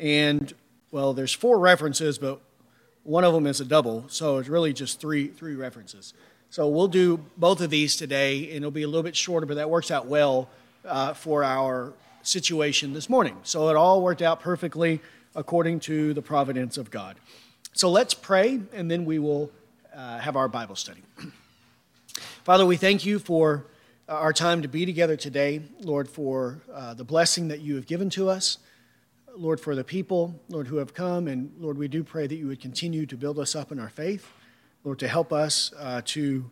And, well, there's four references, but one of them is a double, so it's really just three, three references. So we'll do both of these today, and it'll be a little bit shorter, but that works out well uh, for our situation this morning. So it all worked out perfectly according to the providence of God. So let's pray, and then we will uh, have our Bible study. Father, we thank you for our time to be together today, Lord, for uh, the blessing that you have given to us. Lord, for the people, Lord, who have come. And Lord, we do pray that you would continue to build us up in our faith. Lord, to help us uh, to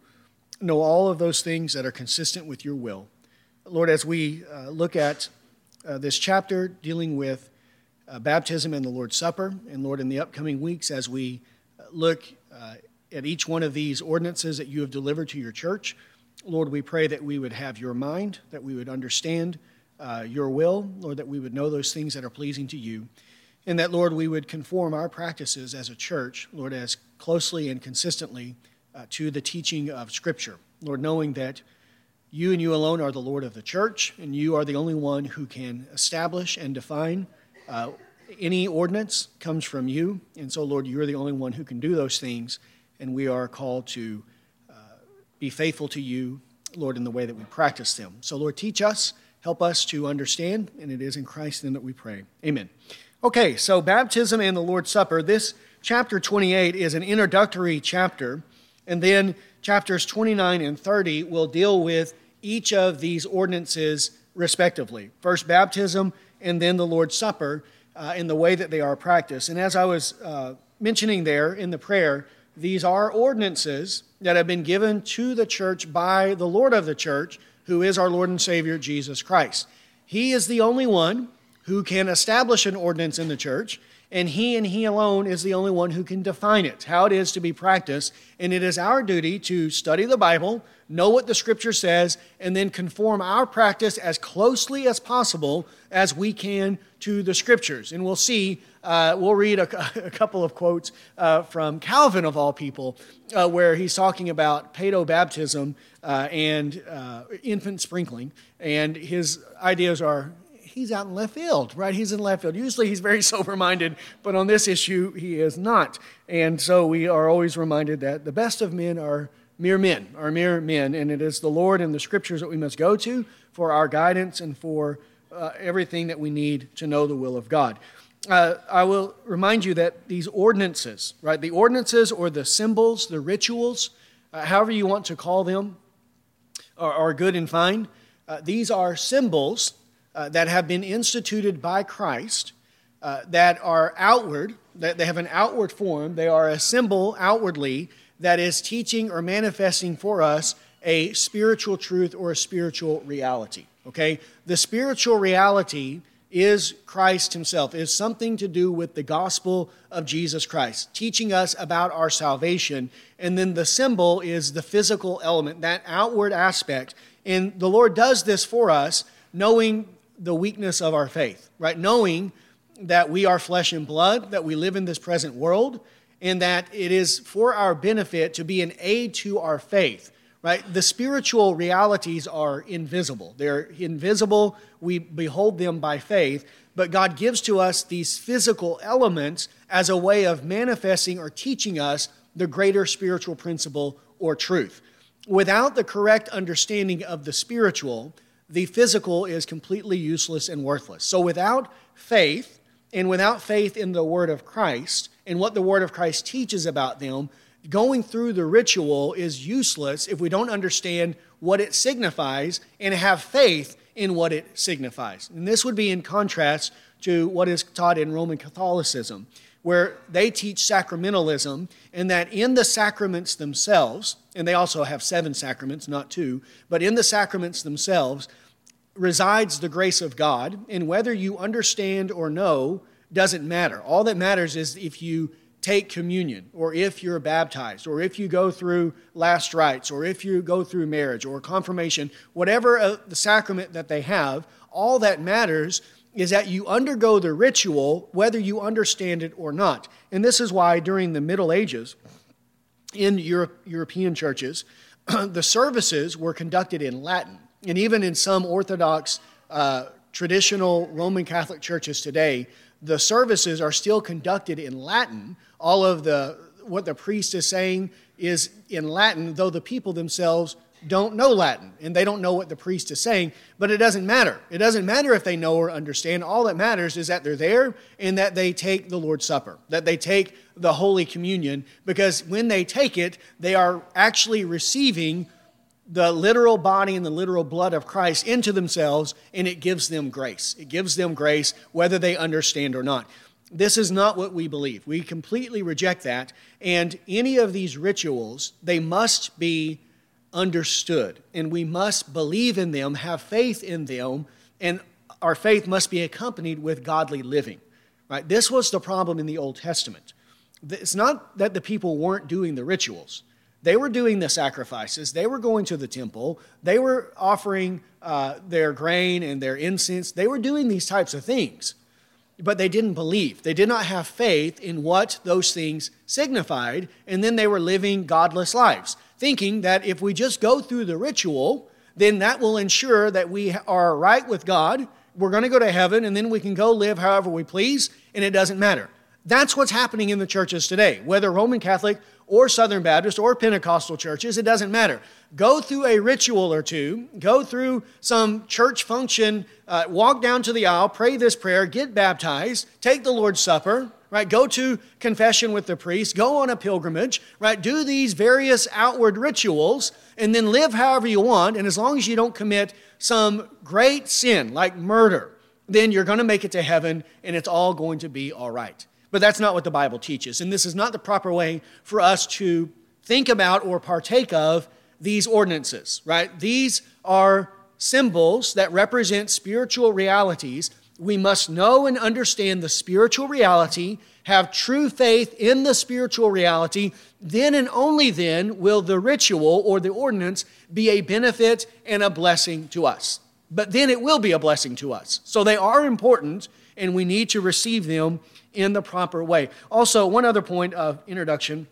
know all of those things that are consistent with your will. Lord, as we uh, look at uh, this chapter dealing with uh, baptism and the Lord's Supper, and Lord, in the upcoming weeks, as we uh, look uh, at each one of these ordinances that you have delivered to your church, Lord, we pray that we would have your mind, that we would understand uh, your will, Lord, that we would know those things that are pleasing to you, and that, Lord, we would conform our practices as a church, Lord, as closely and consistently uh, to the teaching of Scripture. Lord, knowing that you and you alone are the Lord of the church, and you are the only one who can establish and define. Uh, any ordinance comes from you, and so, Lord, you're the only one who can do those things, and we are called to uh, be faithful to you, Lord, in the way that we practice them. So, Lord, teach us Help us to understand, and it is in Christ then that we pray. Amen. Okay, so baptism and the Lord's Supper. This chapter 28 is an introductory chapter, and then chapters 29 and 30 will deal with each of these ordinances respectively. First, baptism, and then the Lord's Supper uh, in the way that they are practiced. And as I was uh, mentioning there in the prayer, these are ordinances that have been given to the church by the Lord of the church who is our Lord and Savior, Jesus Christ. He is the only one who can establish an ordinance in the church, and He and He alone is the only one who can define it, how it is to be practiced. And it is our duty to study the Bible, know what the Scripture says, and then conform our practice as closely as possible as we can to the Scriptures. And we'll see, uh, we'll read a, a couple of quotes uh, from Calvin, of all people, uh, where he's talking about paedo baptism uh, and uh, infant sprinkling. And his ideas are he's out in left field, right? He's in left field. Usually he's very sober minded, but on this issue, he is not. And so we are always reminded that the best of men are mere men, are mere men. And it is the Lord and the scriptures that we must go to for our guidance and for uh, everything that we need to know the will of God. Uh, I will remind you that these ordinances, right, the ordinances or the symbols, the rituals, uh, however you want to call them, are, are good and fine. Uh, these are symbols uh, that have been instituted by Christ uh, that are outward, that they have an outward form. They are a symbol outwardly that is teaching or manifesting for us a spiritual truth or a spiritual reality. Okay? The spiritual reality is Christ Himself, is something to do with the gospel of Jesus Christ, teaching us about our salvation. And then the symbol is the physical element, that outward aspect. And the Lord does this for us, knowing the weakness of our faith, right? Knowing that we are flesh and blood, that we live in this present world, and that it is for our benefit to be an aid to our faith right? The spiritual realities are invisible. They're invisible. We behold them by faith, but God gives to us these physical elements as a way of manifesting or teaching us the greater spiritual principle or truth. Without the correct understanding of the spiritual, the physical is completely useless and worthless. So without faith, and without faith in the Word of Christ and what the Word of Christ teaches about them, going through the ritual is useless if we don't understand what it signifies and have faith in what it signifies. And this would be in contrast to what is taught in Roman Catholicism, where they teach sacramentalism, and that in the sacraments themselves, and they also have seven sacraments, not two, but in the sacraments themselves resides the grace of God, and whether you understand or know doesn't matter. All that matters is if you take communion, or if you're baptized, or if you go through last rites, or if you go through marriage or confirmation, whatever uh, the sacrament that they have, all that matters is that you undergo the ritual whether you understand it or not. And this is why during the Middle Ages, in Europe, European churches, the services were conducted in Latin. And even in some Orthodox uh, traditional Roman Catholic churches today, the services are still conducted in Latin. All of the what the priest is saying is in Latin, though the people themselves don't know Latin and they don't know what the priest is saying, but it doesn't matter. It doesn't matter if they know or understand. All that matters is that they're there and that they take the Lord's Supper, that they take the Holy Communion, because when they take it, they are actually receiving the literal body and the literal blood of Christ into themselves, and it gives them grace. It gives them grace whether they understand or not. This is not what we believe. We completely reject that. And any of these rituals, they must be understood. And we must believe in them, have faith in them, and our faith must be accompanied with godly living. Right? This was the problem in the Old Testament. It's not that the people weren't doing the rituals. They were doing the sacrifices. They were going to the temple. They were offering uh, their grain and their incense. They were doing these types of things but they didn't believe. They did not have faith in what those things signified, and then they were living godless lives, thinking that if we just go through the ritual, then that will ensure that we are right with God. We're going to go to heaven, and then we can go live however we please, and it doesn't matter. That's what's happening in the churches today, whether Roman Catholic or Southern Baptist or Pentecostal churches, it doesn't matter. Go through a ritual or two, go through some church function, uh, walk down to the aisle, pray this prayer, get baptized, take the Lord's Supper, right? Go to confession with the priest, go on a pilgrimage, right? Do these various outward rituals, and then live however you want. And as long as you don't commit some great sin like murder, then you're going to make it to heaven and it's all going to be all right. But that's not what the Bible teaches. And this is not the proper way for us to think about or partake of these ordinances, right? These are symbols that represent spiritual realities. We must know and understand the spiritual reality, have true faith in the spiritual reality. Then and only then will the ritual or the ordinance be a benefit and a blessing to us. But then it will be a blessing to us. So they are important, and we need to receive them in the proper way. Also, one other point of introduction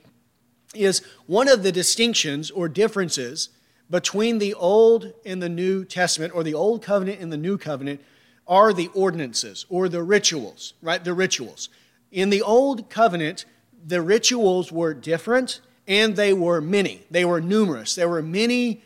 is one of the distinctions or differences between the Old and the New Testament, or the Old Covenant and the New Covenant, are the ordinances or the rituals, right? The rituals. In the Old Covenant, the rituals were different and they were many. They were numerous. There were many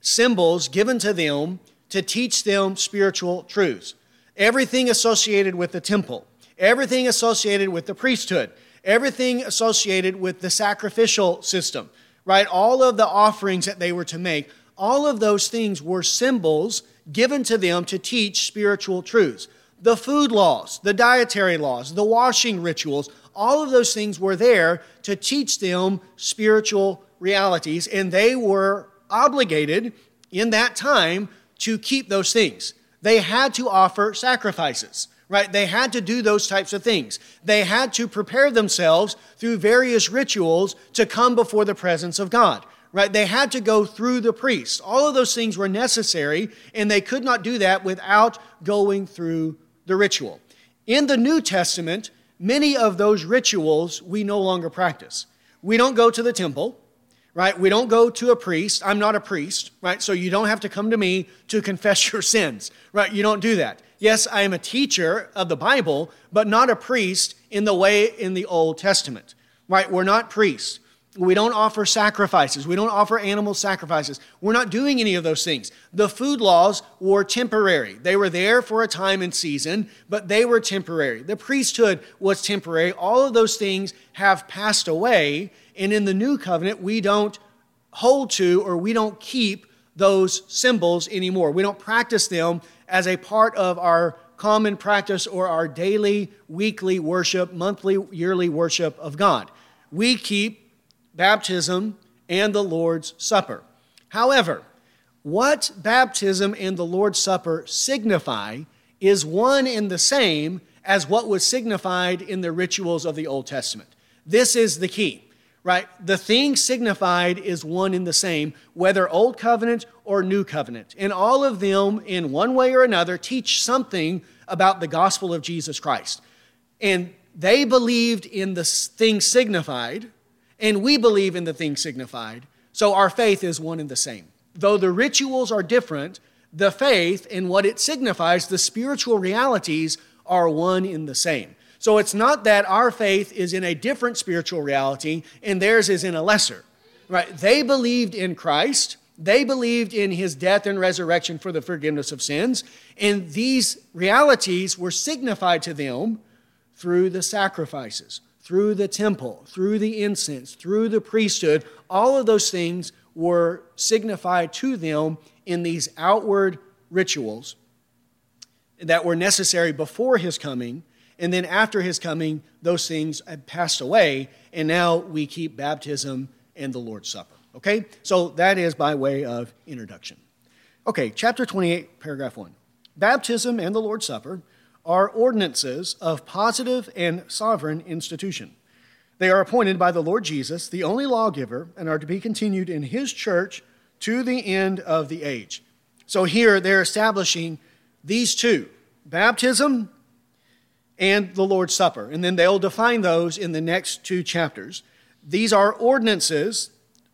symbols given to them to teach them spiritual truths. Everything associated with the temple, everything associated with the priesthood, everything associated with the sacrificial system, right? All of the offerings that they were to make, all of those things were symbols given to them to teach spiritual truths. The food laws, the dietary laws, the washing rituals, all of those things were there to teach them spiritual realities, and they were obligated in that time to keep those things. They had to offer sacrifices right? They had to do those types of things. They had to prepare themselves through various rituals to come before the presence of God, right? They had to go through the priest. All of those things were necessary, and they could not do that without going through the ritual. In the New Testament, many of those rituals we no longer practice. We don't go to the temple, right? We don't go to a priest. I'm not a priest, right? So you don't have to come to me to confess your sins, right? You don't do that. Yes, I am a teacher of the Bible, but not a priest in the way in the Old Testament. Right? We're not priests. We don't offer sacrifices. We don't offer animal sacrifices. We're not doing any of those things. The food laws were temporary. They were there for a time and season, but they were temporary. The priesthood was temporary. All of those things have passed away. And in the new covenant, we don't hold to or we don't keep those symbols anymore. We don't practice them as a part of our common practice or our daily, weekly worship, monthly, yearly worship of God. We keep baptism and the Lord's Supper. However, what baptism and the Lord's Supper signify is one and the same as what was signified in the rituals of the Old Testament. This is the key right? The thing signified is one and the same, whether Old Covenant or New Covenant. And all of them, in one way or another, teach something about the gospel of Jesus Christ. And they believed in the thing signified, and we believe in the thing signified. So our faith is one and the same. Though the rituals are different, the faith and what it signifies, the spiritual realities, are one in the same. So it's not that our faith is in a different spiritual reality and theirs is in a lesser. Right? They believed in Christ. They believed in his death and resurrection for the forgiveness of sins. And these realities were signified to them through the sacrifices, through the temple, through the incense, through the priesthood. All of those things were signified to them in these outward rituals that were necessary before his coming. And then after his coming, those things had passed away. And now we keep baptism and the Lord's Supper. Okay? So that is by way of introduction. Okay, chapter 28, paragraph 1. Baptism and the Lord's Supper are ordinances of positive and sovereign institution. They are appointed by the Lord Jesus, the only lawgiver, and are to be continued in his church to the end of the age. So here they're establishing these two baptism and the Lord's Supper. And then they'll define those in the next two chapters. These are ordinances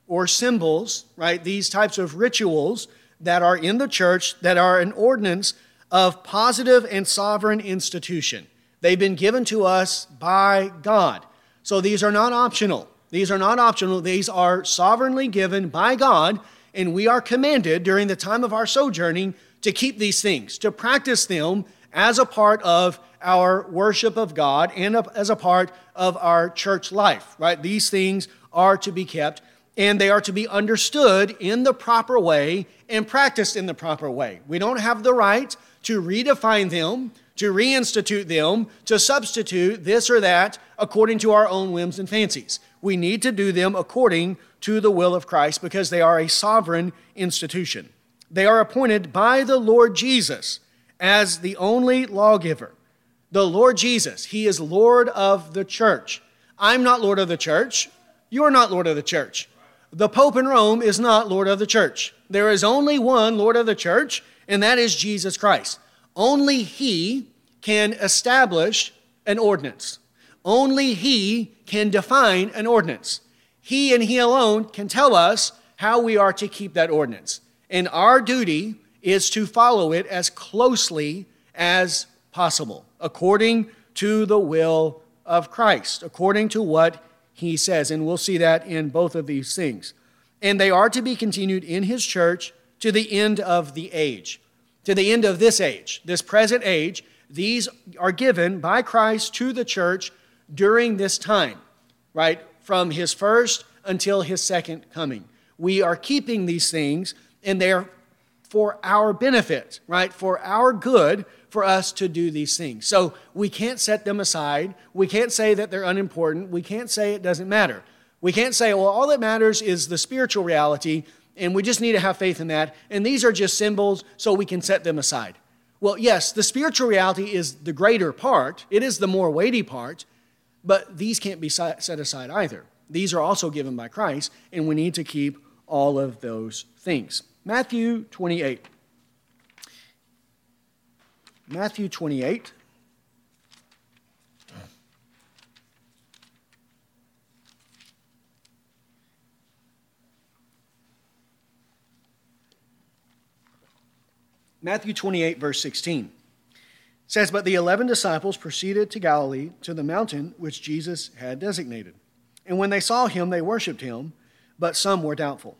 or symbols, right? These types of rituals that are in the church that are an ordinance of positive and sovereign institution. They've been given to us by God. So these are not optional. These are not optional. These are sovereignly given by God, and we are commanded during the time of our sojourning to keep these things, to practice them as a part of our worship of God and as a part of our church life, right? These things are to be kept and they are to be understood in the proper way and practiced in the proper way. We don't have the right to redefine them, to reinstitute them, to substitute this or that according to our own whims and fancies. We need to do them according to the will of Christ because they are a sovereign institution. They are appointed by the Lord Jesus as the only lawgiver. The Lord Jesus, He is Lord of the church. I'm not Lord of the church. You're not Lord of the church. The Pope in Rome is not Lord of the church. There is only one Lord of the church, and that is Jesus Christ. Only He can establish an ordinance. Only He can define an ordinance. He and He alone can tell us how we are to keep that ordinance. And our duty is to follow it as closely as possible, according to the will of Christ, according to what He says. And we'll see that in both of these things. And they are to be continued in His church to the end of the age to the end of this age, this present age. These are given by Christ to the church during this time, right? From his first until his second coming. We are keeping these things, and they're for our benefit, right? For our good, for us to do these things. So we can't set them aside. We can't say that they're unimportant. We can't say it doesn't matter. We can't say, well, all that matters is the spiritual reality and we just need to have faith in that. And these are just symbols, so we can set them aside. Well, yes, the spiritual reality is the greater part, it is the more weighty part, but these can't be set aside either. These are also given by Christ, and we need to keep all of those things. Matthew 28. Matthew 28. Matthew 28, verse 16 says, But the eleven disciples proceeded to Galilee, to the mountain which Jesus had designated. And when they saw him, they worshipped him, but some were doubtful.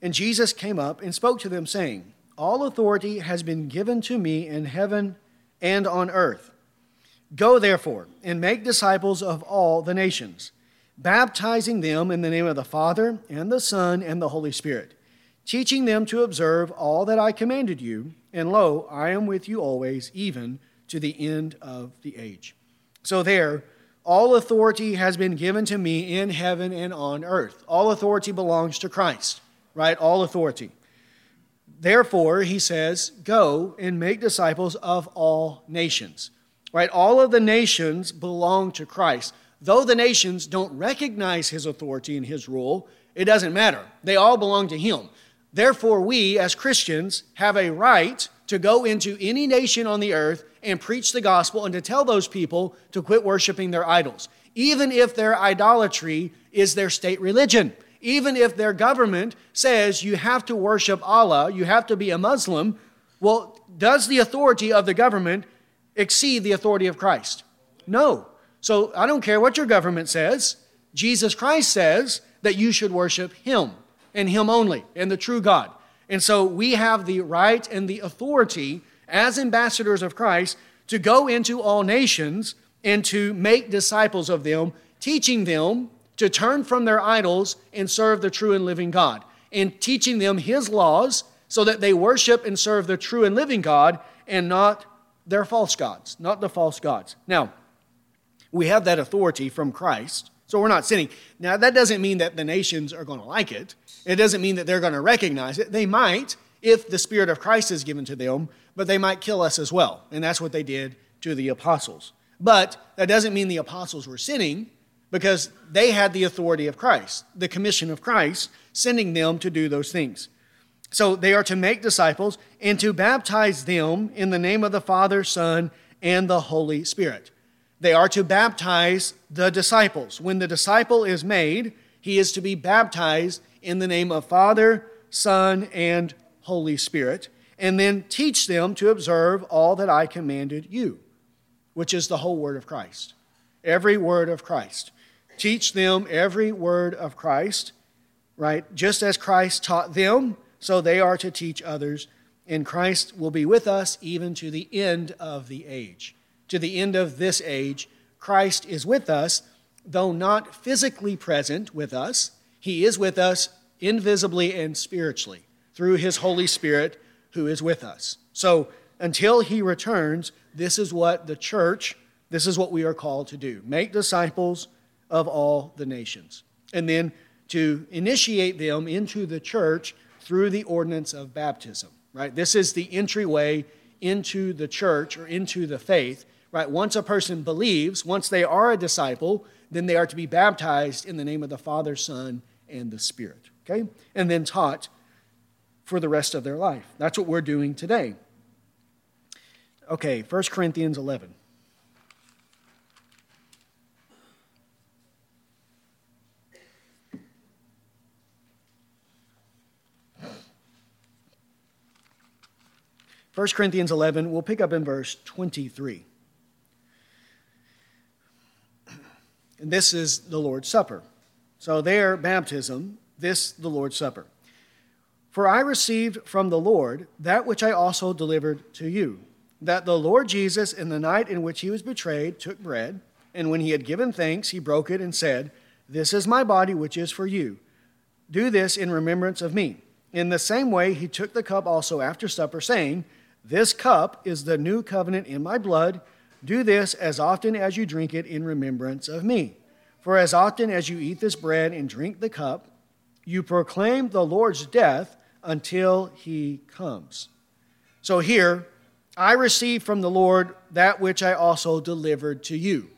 And Jesus came up and spoke to them, saying, All authority has been given to me in heaven and on earth. Go therefore and make disciples of all the nations, baptizing them in the name of the Father and the Son and the Holy Spirit teaching them to observe all that I commanded you, and lo, I am with you always, even to the end of the age. So, there, all authority has been given to me in heaven and on earth. All authority belongs to Christ, right? All authority. Therefore, he says, go and make disciples of all nations, right? All of the nations belong to Christ. Though the nations don't recognize his authority and his rule, it doesn't matter. They all belong to him. Therefore, we as Christians have a right to go into any nation on the earth and preach the gospel and to tell those people to quit worshiping their idols, even if their idolatry is their state religion. Even if their government says you have to worship Allah, you have to be a Muslim, well, does the authority of the government exceed the authority of Christ? No. So I don't care what your government says. Jesus Christ says that you should worship Him and Him only and the true God. And so we have the right and the authority as ambassadors of Christ to go into all nations and to make disciples of them, teaching them to turn from their idols and serve the true and living God, and teaching them His laws so that they worship and serve the true and living God and not their false gods, not the false gods. Now, we have that authority from Christ, so we're not sinning. Now, that doesn't mean that the nations are going to like it. It doesn't mean that they're going to recognize it. They might if the Spirit of Christ is given to them, but they might kill us as well. And that's what they did to the apostles. But that doesn't mean the apostles were sinning because they had the authority of Christ, the commission of Christ, sending them to do those things. So they are to make disciples and to baptize them in the name of the Father, Son, and the Holy Spirit. They are to baptize the disciples. When the disciple is made, he is to be baptized in the name of Father, Son, and Holy Spirit, and then teach them to observe all that I commanded you, which is the whole word of Christ. Every word of Christ. Teach them every word of Christ, right? Just as Christ taught them, so they are to teach others. And Christ will be with us even to the end of the age. To the end of this age, Christ is with us, though not physically present with us. He is with us invisibly and spiritually through his Holy Spirit who is with us. So until he returns, this is what the church, this is what we are called to do make disciples of all the nations. And then to initiate them into the church through the ordinance of baptism, right? This is the entryway into the church or into the faith, right? Once a person believes, once they are a disciple, then they are to be baptized in the name of the Father, Son, and the Spirit, okay? And then taught for the rest of their life. That's what we're doing today. Okay, 1 Corinthians 11. First Corinthians 11, we'll pick up in verse 23. And this is the Lord's Supper. So, their baptism, this the Lord's Supper. For I received from the Lord that which I also delivered to you that the Lord Jesus, in the night in which he was betrayed, took bread, and when he had given thanks, he broke it and said, This is my body, which is for you. Do this in remembrance of me. In the same way, he took the cup also after supper, saying, This cup is the new covenant in my blood. Do this as often as you drink it in remembrance of me. For as often as you eat this bread and drink the cup, you proclaim the Lord's death until he comes. So here, I received from the Lord that which I also delivered to you.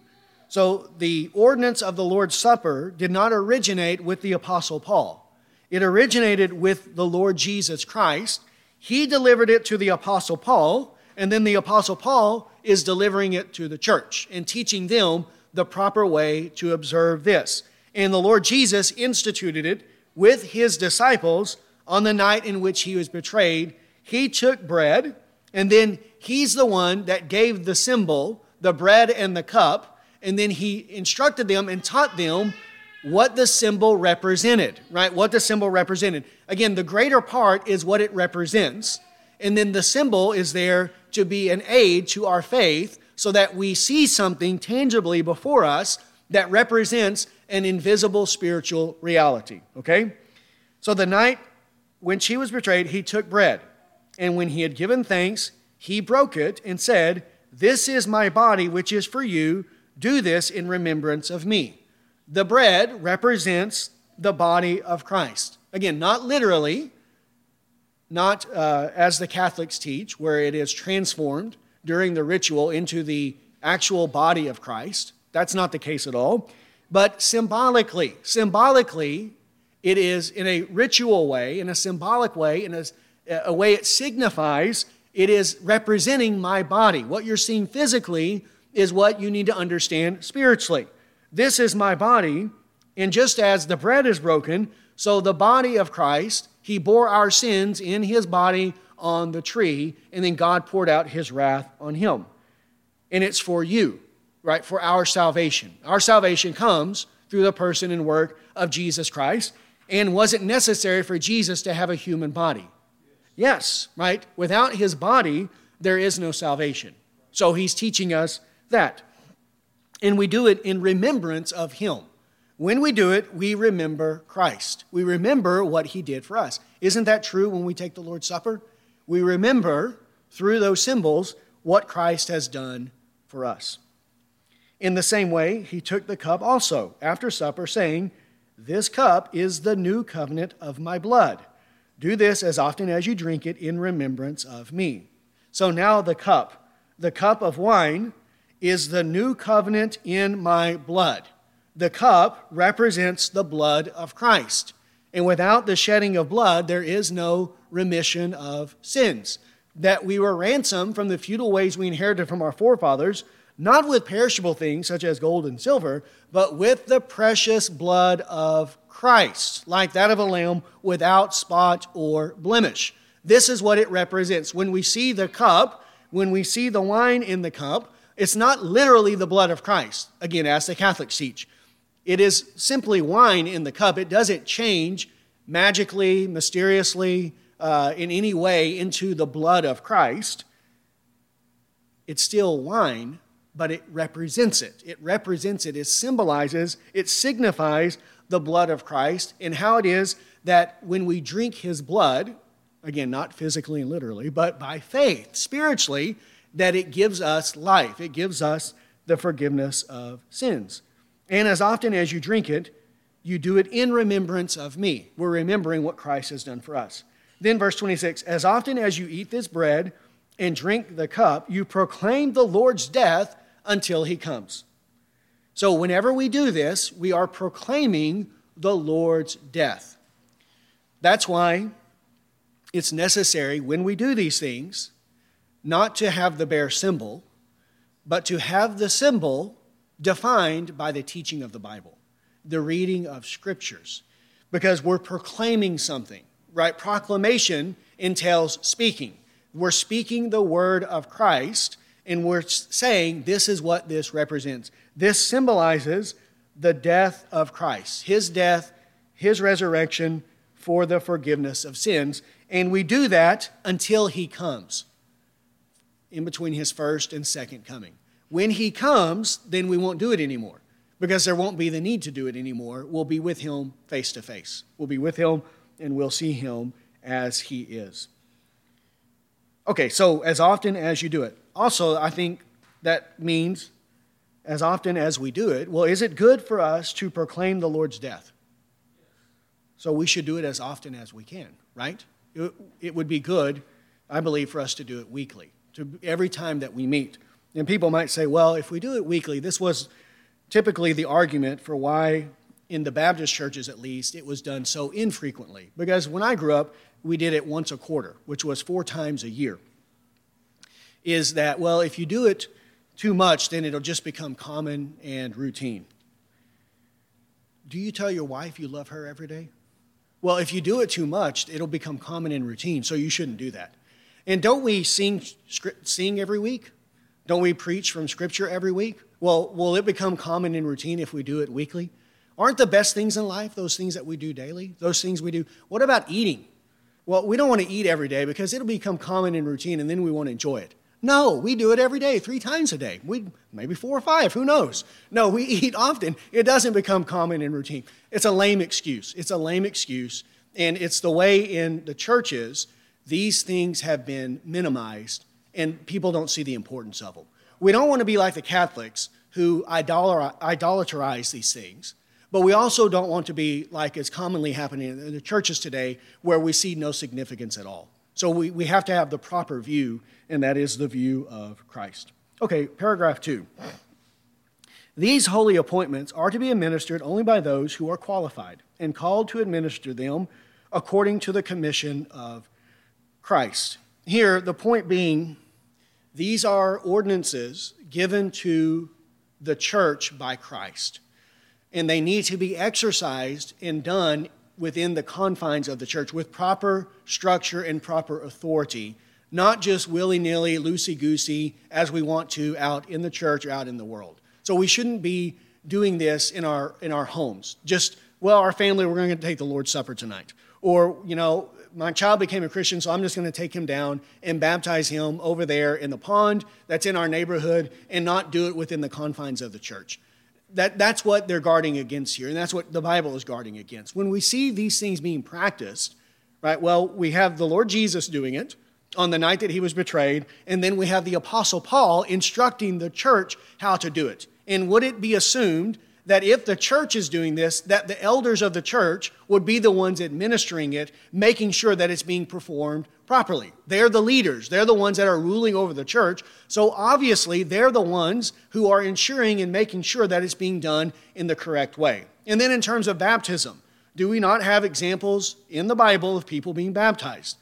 So the ordinance of the Lord's Supper did not originate with the Apostle Paul. It originated with the Lord Jesus Christ. He delivered it to the Apostle Paul, and then the Apostle Paul is delivering it to the church and teaching them the proper way to observe this. And the Lord Jesus instituted it with his disciples on the night in which he was betrayed, he took bread, and then he's the one that gave the symbol, the bread and the cup, and then he instructed them and taught them what the symbol represented, right? What the symbol represented. Again, the greater part is what it represents, and then the symbol is there to be an aid to our faith so that we see something tangibly before us that represents an invisible spiritual reality, okay? So the night when she was betrayed, he took bread, and when he had given thanks, he broke it and said, This is my body, which is for you. Do this in remembrance of me. The bread represents the body of Christ. Again, not literally, not uh, as the Catholics teach, where it is transformed during the ritual into the actual body of Christ. That's not the case at all. But symbolically, symbolically, it is in a ritual way, in a symbolic way, in a, a way it signifies it is representing my body. What you're seeing physically is what you need to understand spiritually. This is my body, and just as the bread is broken, so the body of Christ, he bore our sins in his body on the tree, and then God poured out his wrath on him. And it's for you. right, for our salvation. Our salvation comes through the person and work of Jesus Christ. And was it necessary for Jesus to have a human body? Yes, right? Without his body, there is no salvation. So he's teaching us that. And we do it in remembrance of him. When we do it, we remember Christ. We remember what he did for us. Isn't that true when we take the Lord's Supper? We remember through those symbols what Christ has done for us. In the same way, he took the cup also after supper, saying, This cup is the new covenant of my blood. Do this as often as you drink it in remembrance of me. So now the cup, the cup of wine, is the new covenant in my blood. The cup represents the blood of Christ. And without the shedding of blood, there is no remission of sins. That we were ransomed from the futile ways we inherited from our forefathers not with perishable things such as gold and silver, but with the precious blood of Christ, like that of a lamb without spot or blemish. This is what it represents. When we see the cup, when we see the wine in the cup, it's not literally the blood of Christ, again, as the Catholics teach. It is simply wine in the cup. It doesn't change magically, mysteriously, uh, in any way into the blood of Christ. It's still wine, but it represents it. It represents it. It symbolizes, it signifies the blood of Christ and how it is that when we drink his blood, again, not physically and literally, but by faith, spiritually, that it gives us life. It gives us the forgiveness of sins. And as often as you drink it, you do it in remembrance of me. We're remembering what Christ has done for us. Then, verse 26 As often as you eat this bread and drink the cup, you proclaim the Lord's death until he comes. So, whenever we do this, we are proclaiming the Lord's death. That's why it's necessary when we do these things not to have the bare symbol, but to have the symbol defined by the teaching of the Bible, the reading of scriptures, because we're proclaiming something, right? Proclamation entails speaking. We're speaking the word of Christ and we're saying this is what this represents. This symbolizes the death of Christ, his death, his resurrection for the forgiveness of sins. And we do that until he comes, in between his first and second coming. When he comes, then we won't do it anymore because there won't be the need to do it anymore. We'll be with him face to face. We'll be with him and we'll see him as he is. Okay, so as often as you do it. Also, I think that means as often as we do it, well, is it good for us to proclaim the Lord's death? So we should do it as often as we can, right? It, would be good, I believe, for us to do it weekly, to every time that we meet. And people might say, well, if we do it weekly, this was typically the argument for why, in the Baptist churches at least, it was done so infrequently. Because when I grew up, we did it once a quarter, which was four times a year. Is that, well, if you do it too much, then it'll just become common and routine. Do you tell your wife you love her every day? Well, if you do it too much, it'll become common and routine, so you shouldn't do that. And don't we sing, sing every week? Don't we preach from Scripture every week? Well, will it become common and routine if we do it weekly? Aren't the best things in life those things that we do daily? Those things we do? What about eating? Well, we don't want to eat every day because it'll become common and routine and then we won't enjoy it. No, we do it every day, three times a day. We maybe four or five, who knows? No, we eat often. It doesn't become common and routine. It's a lame excuse. It's a lame excuse, and it's the way in the churches these things have been minimized, and people don't see the importance of them. We don't want to be like the Catholics who idolatrize these things. But we also don't want to be like is commonly happening in the churches today, where we see no significance at all. So we, we have to have the proper view, and that is the view of Christ. Okay, paragraph two. These holy appointments are to be administered only by those who are qualified and called to administer them according to the commission of Christ. Here, the point being, these are ordinances given to the church by Christ and they need to be exercised and done within the confines of the church with proper structure and proper authority, not just willy nilly, loosey goosey, as we want to out in the church or out in the world. So we shouldn't be doing this in our in our homes. Just well, our family, we're going to take the Lord's Supper tonight. Or, you know, my child became a Christian, so I'm just going to take him down and baptize him over there in the pond that's in our neighborhood and not do it within the confines of the church. That, that's what they're guarding against here, and that's what the Bible is guarding against. When we see these things being practiced, right, well, we have the Lord Jesus doing it on the night that he was betrayed, and then we have the Apostle Paul instructing the church how to do it. And would it be assumed that if the church is doing this, that the elders of the church would be the ones administering it, making sure that it's being performed properly. They're the leaders, they're the ones that are ruling over the church. So obviously, they're the ones who are ensuring and making sure that it's being done in the correct way. And then in terms of baptism, do we not have examples in the Bible of people being baptized?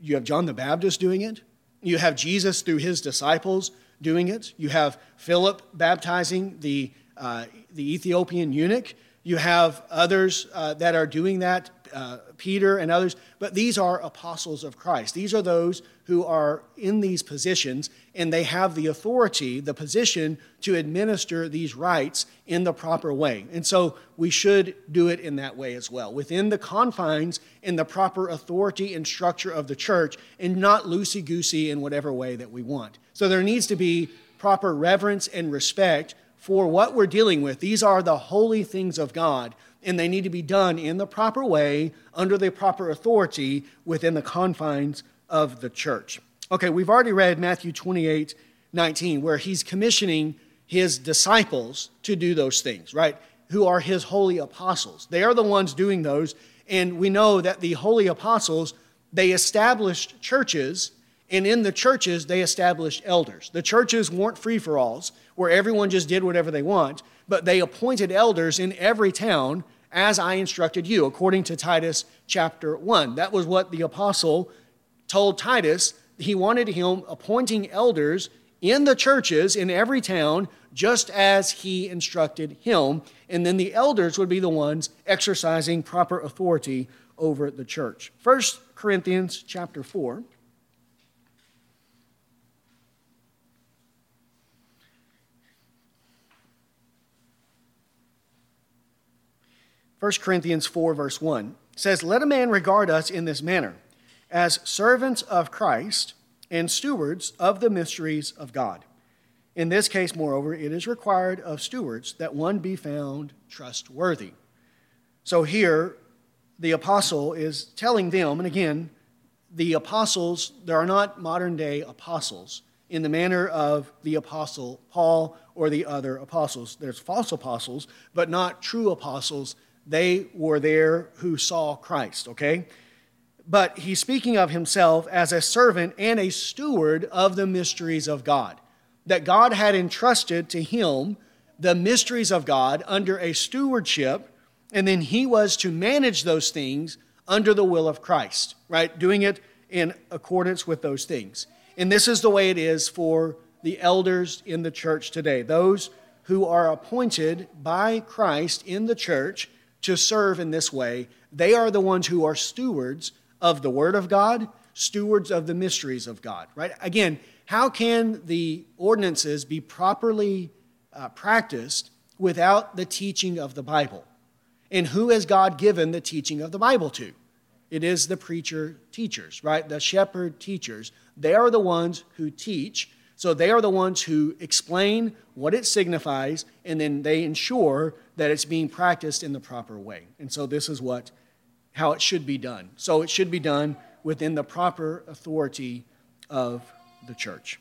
You have John the Baptist doing it. You have Jesus through his disciples doing it. You have Philip baptizing the uh, the Ethiopian eunuch. You have others uh, that are doing that, uh, Peter and others, but these are apostles of Christ. These are those who are in these positions, and they have the authority, the position to administer these rites in the proper way. And so we should do it in that way as well, within the confines and the proper authority and structure of the church, and not loosey goosey in whatever way that we want. So there needs to be proper reverence and respect for what we're dealing with. These are the holy things of God, and they need to be done in the proper way, under the proper authority, within the confines of the church. Okay, we've already read Matthew 28 19, where he's commissioning his disciples to do those things, right? Who are his holy apostles. They are the ones doing those, and we know that the holy apostles, they established churches and in the churches, they established elders. The churches weren't free for alls, where everyone just did whatever they want, but they appointed elders in every town as I instructed you, according to Titus chapter 1. That was what the apostle told Titus. He wanted him appointing elders in the churches in every town, just as he instructed him. And then the elders would be the ones exercising proper authority over the church. 1 Corinthians chapter 4. 1 Corinthians 4, verse 1 says, Let a man regard us in this manner, as servants of Christ and stewards of the mysteries of God. In this case, moreover, it is required of stewards that one be found trustworthy. So here, the apostle is telling them, and again, the apostles, there are not modern day apostles in the manner of the apostle Paul or the other apostles. There's false apostles, but not true apostles they were there who saw Christ, okay? But he's speaking of himself as a servant and a steward of the mysteries of God. That God had entrusted to him the mysteries of God under a stewardship, and then he was to manage those things under the will of Christ, right? Doing it in accordance with those things. And this is the way it is for the elders in the church today. Those who are appointed by Christ in the church to serve in this way, they are the ones who are stewards of the Word of God, stewards of the mysteries of God, right? Again, how can the ordinances be properly uh, practiced without the teaching of the Bible? And who has God given the teaching of the Bible to? It is the preacher teachers, right? The shepherd teachers. They are the ones who teach so they are the ones who explain what it signifies, and then they ensure that it's being practiced in the proper way. And so this is what how it should be done. So it should be done within the proper authority of the church.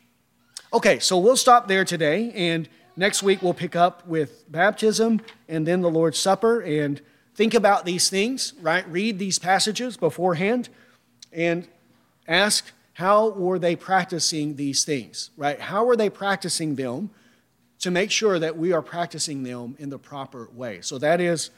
Okay, so we'll stop there today, and next week we'll pick up with baptism and then the Lord's Supper and think about these things, right? Read these passages beforehand and ask how were they practicing these things, right? How were they practicing them to make sure that we are practicing them in the proper way? So that is,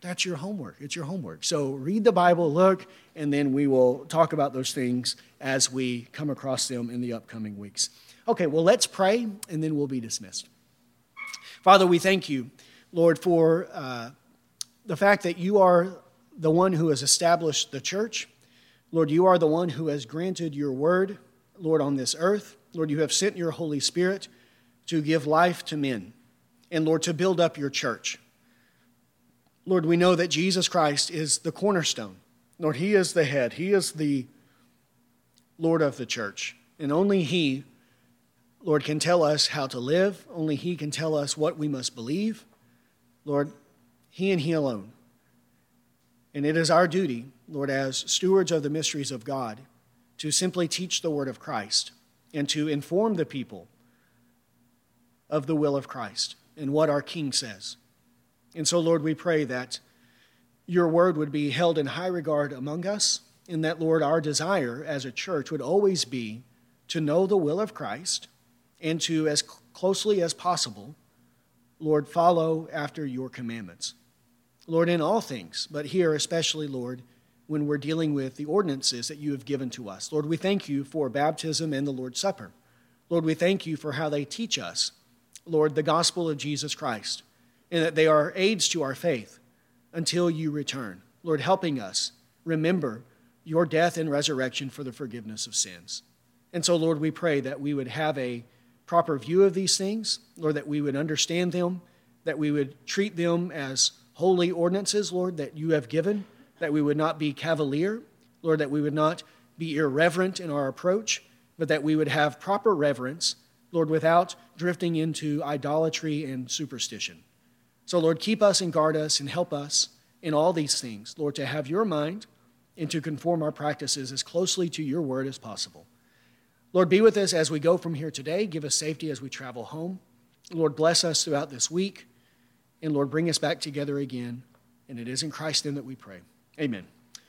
that's your homework. It's your homework. So read the Bible, look, and then we will talk about those things as we come across them in the upcoming weeks. Okay, well, let's pray, and then we'll be dismissed. Father, we thank you, Lord, for uh, the fact that you are the one who has established the church. Lord, you are the one who has granted your word, Lord, on this earth. Lord, you have sent your Holy Spirit to give life to men. and Lord, to build up your church. Lord, we know that Jesus Christ is the cornerstone. Lord, He is the head, He is the Lord of the church. And only He, Lord, can tell us how to live. Only He can tell us what we must believe. Lord, He and He alone. And it is our duty, Lord, as stewards of the mysteries of God, to simply teach the word of Christ and to inform the people of the will of Christ and what our King says. And so, Lord, we pray that your word would be held in high regard among us, and that, Lord, our desire as a church would always be to know the will of Christ and to, as closely as possible, Lord, follow after your commandments. Lord, in all things, but here especially, Lord, when we're dealing with the ordinances that you have given to us. Lord, we thank you for baptism and the Lord's Supper. Lord, we thank you for how they teach us, Lord, the gospel of Jesus Christ, and that they are aids to our faith until you return. Lord, helping us remember your death and resurrection for the forgiveness of sins. And so, Lord, we pray that we would have a proper view of these things, Lord, that we would understand them, that we would treat them as holy ordinances, Lord, that you have given that we would not be cavalier, Lord, that we would not be irreverent in our approach, but that we would have proper reverence, Lord, without drifting into idolatry and superstition. So, Lord, keep us and guard us and help us in all these things, Lord, to have your mind and to conform our practices as closely to your word as possible. Lord, be with us as we go from here today. Give us safety as we travel home. Lord, bless us throughout this week. And Lord, bring us back together again. And it is in Christ then that we pray. Amen.